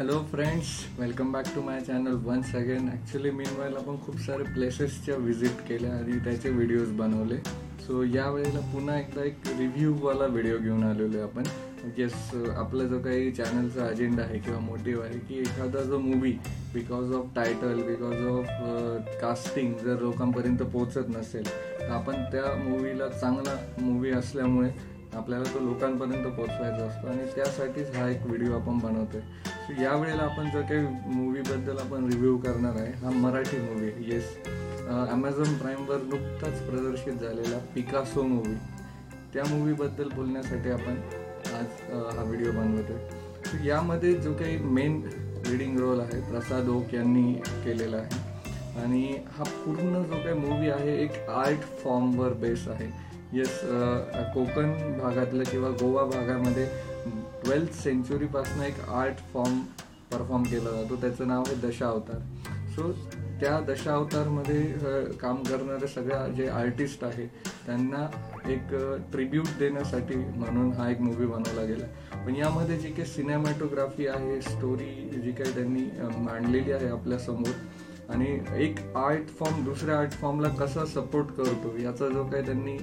Hello friends welcome back to my channel once again actually मी आपण खूप सारे प्लेसेसच्या visit केल्या आणि त्याचे व्हिडिओज बनवले. सो यावेळेला पुन्हा एकदा एक रिव्ह्यूवाला व्हिडिओ घेऊन आलेलो आहे आपण. येस आपला जो काही चॅनलचा अजेंडा आहे किंवा मोटिव्ह आहे की एखादा जो movie because of title because of casting जर लोकांपर्यंत पोहोचत नसेल तर आपण त्या मूवीला चांगला मूवी असल्यामुळे आपल्याला तो लोकांपर्यंत पोहोचवायचा असतो. आणि त्यासाठीच हा एक व्हिडिओ आपण बनवतो आहे या वेळेला आपण जो काही मूवीबद्दल आपण रिव्ह्यू करणार आहे हा मराठी मूवी येस ॲमेझॉन प्राईमवर नुकताच प्रदर्शित झालेला पिकासो मूवी त्या मूवीबद्दल बोलण्यासाठी आपण आज हा व्हिडिओ बनवतो आहे यामध्ये जो काही मेन रीडिंग रोल आहे प्रसाद ओक यांनी केलेला आहे. आणि हा पूर्ण जो काही मूवी आहे एक आर्ट फॉर्मवर बेस आहे. येस कोकण भागातलं किंवा गोवा भागामध्ये ट्वेल्थ सेंचुरीपासून एक आर्ट फॉर्म परफॉर्म केला जातो. त्याचं नाव आहे दशावतार सो त्या दशावतारमध्ये काम करणारे सगळ्या जे आर्टिस्ट आहे त्यांना एक ट्रिब्यूट देण्यासाठी म्हणून हा एक मूवी बनवला गेला. पण यामध्ये जी काही सिनेमॅटोग्राफी आहे स्टोरी जी काही त्यांनी मांडलेली आहे आपल्यासमोर आणि एक आर्ट फॉर्म दुसऱ्या आर्ट फॉर्मला कसा सपोर्ट करतो याचा जो काही त्यांनी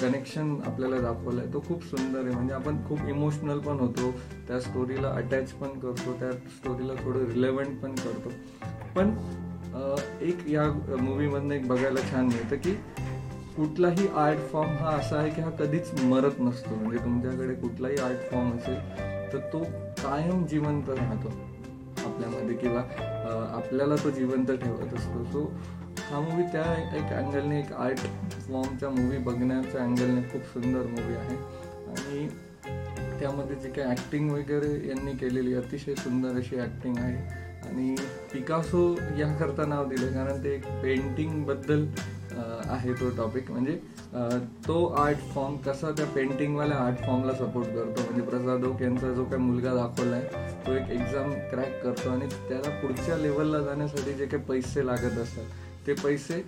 कनेक्शन आपल्याला दाखवलं आहे तो खूप सुंदर आहे. म्हणजे आपण खूप इमोशनल पण होतो त्या स्टोरीला अटॅच पण करतो त्या स्टोरीला थोडं रिलेव्हंट पण करतो. पण एक या मूवीमधनं एक बघायला छान मिळतं की कुठलाही आर्ट फॉर्म हा असा आहे की हा कधीच मरत नसतो. म्हणजे तुमच्याकडे कुठलाही आर्ट फॉर्म असेल तर तो कायम जिवंत राहतो. आपल्यामध्ये किंवा आपल्याला तो जिवंत ठेवत असतो. सो हा मूवी त्या एक अँगलने एक आर्ट फॉर्मच्या मूवी बघण्याच्या अँगलने खूप सुंदर मूवी आहे. आणि त्यामध्ये जे काही ॲक्टिंग वगैरे यांनी केलेली अतिशय सुंदर अशी ॲक्टिंग आहे. आणि पिकासो याकरता नाव दिलं कारण ते एक पेंटिंगबद्दल आहे तो टॉपिक म्हणजे तो आर्ट फॉर्म कसा त्या पेंटिंगवाल्या आर्ट फॉर्मला सपोर्ट करतो? म्हणजे प्रसाद ओक यांचा जो काही मुलगा दाखवला आहे तो एक एक्झाम क्रॅक करतो आणि त्याला पुढच्या लेवलला जाण्यासाठी जे काही पैसे लागत असतात ते पैसे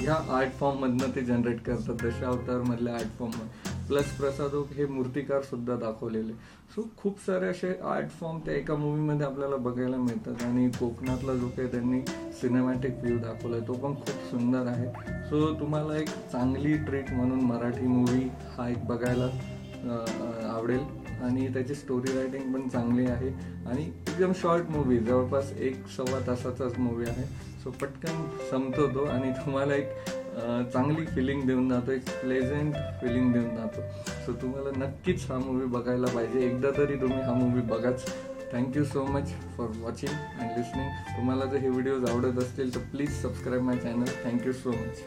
ह्या आर्ट फॉर्ममधनं ते जनरेट करतात दशावतारमधल्या आर्ट फॉर्ममध्ये प्लस प्रसादोक हे मूर्तिकार सुद्धा दाखवलेले. सो खूप सारे असे आर्ट फॉर्म त्या एका मूवीमध्ये आपल्याला बघायला मिळतात आणि कोकणातला जो काही त्यांनी सिनेमॅटिक व्ह्यू आहे तो पण खूप सुंदर आहे. सो तुम्हाला एक चांगली ट्रीट म्हणून मराठी मूवी हा एक बघायला आवडेल. आणि त्याची स्टोरी रायटिंग पण चांगली आहे. आणि एकदम शॉर्ट मूवी जवळपास एक सव्वा तासाचाच मूवी आहे. सो पटकन संपतो तो. आणि तुम्हाला एक चांगली फिलिंग देऊन जातो एक प्लेझेंट फिलिंग देऊन जातो. सो तुम्हाला नक्कीच हा मूवी बघायला पाहिजे. एकदा तरी तुम्ही हा movie बघाच. Thank you so much for watching and listening तुम्हाला जर हे व्हिडिओज आवडत असतील तर please subscribe my channel thank you so much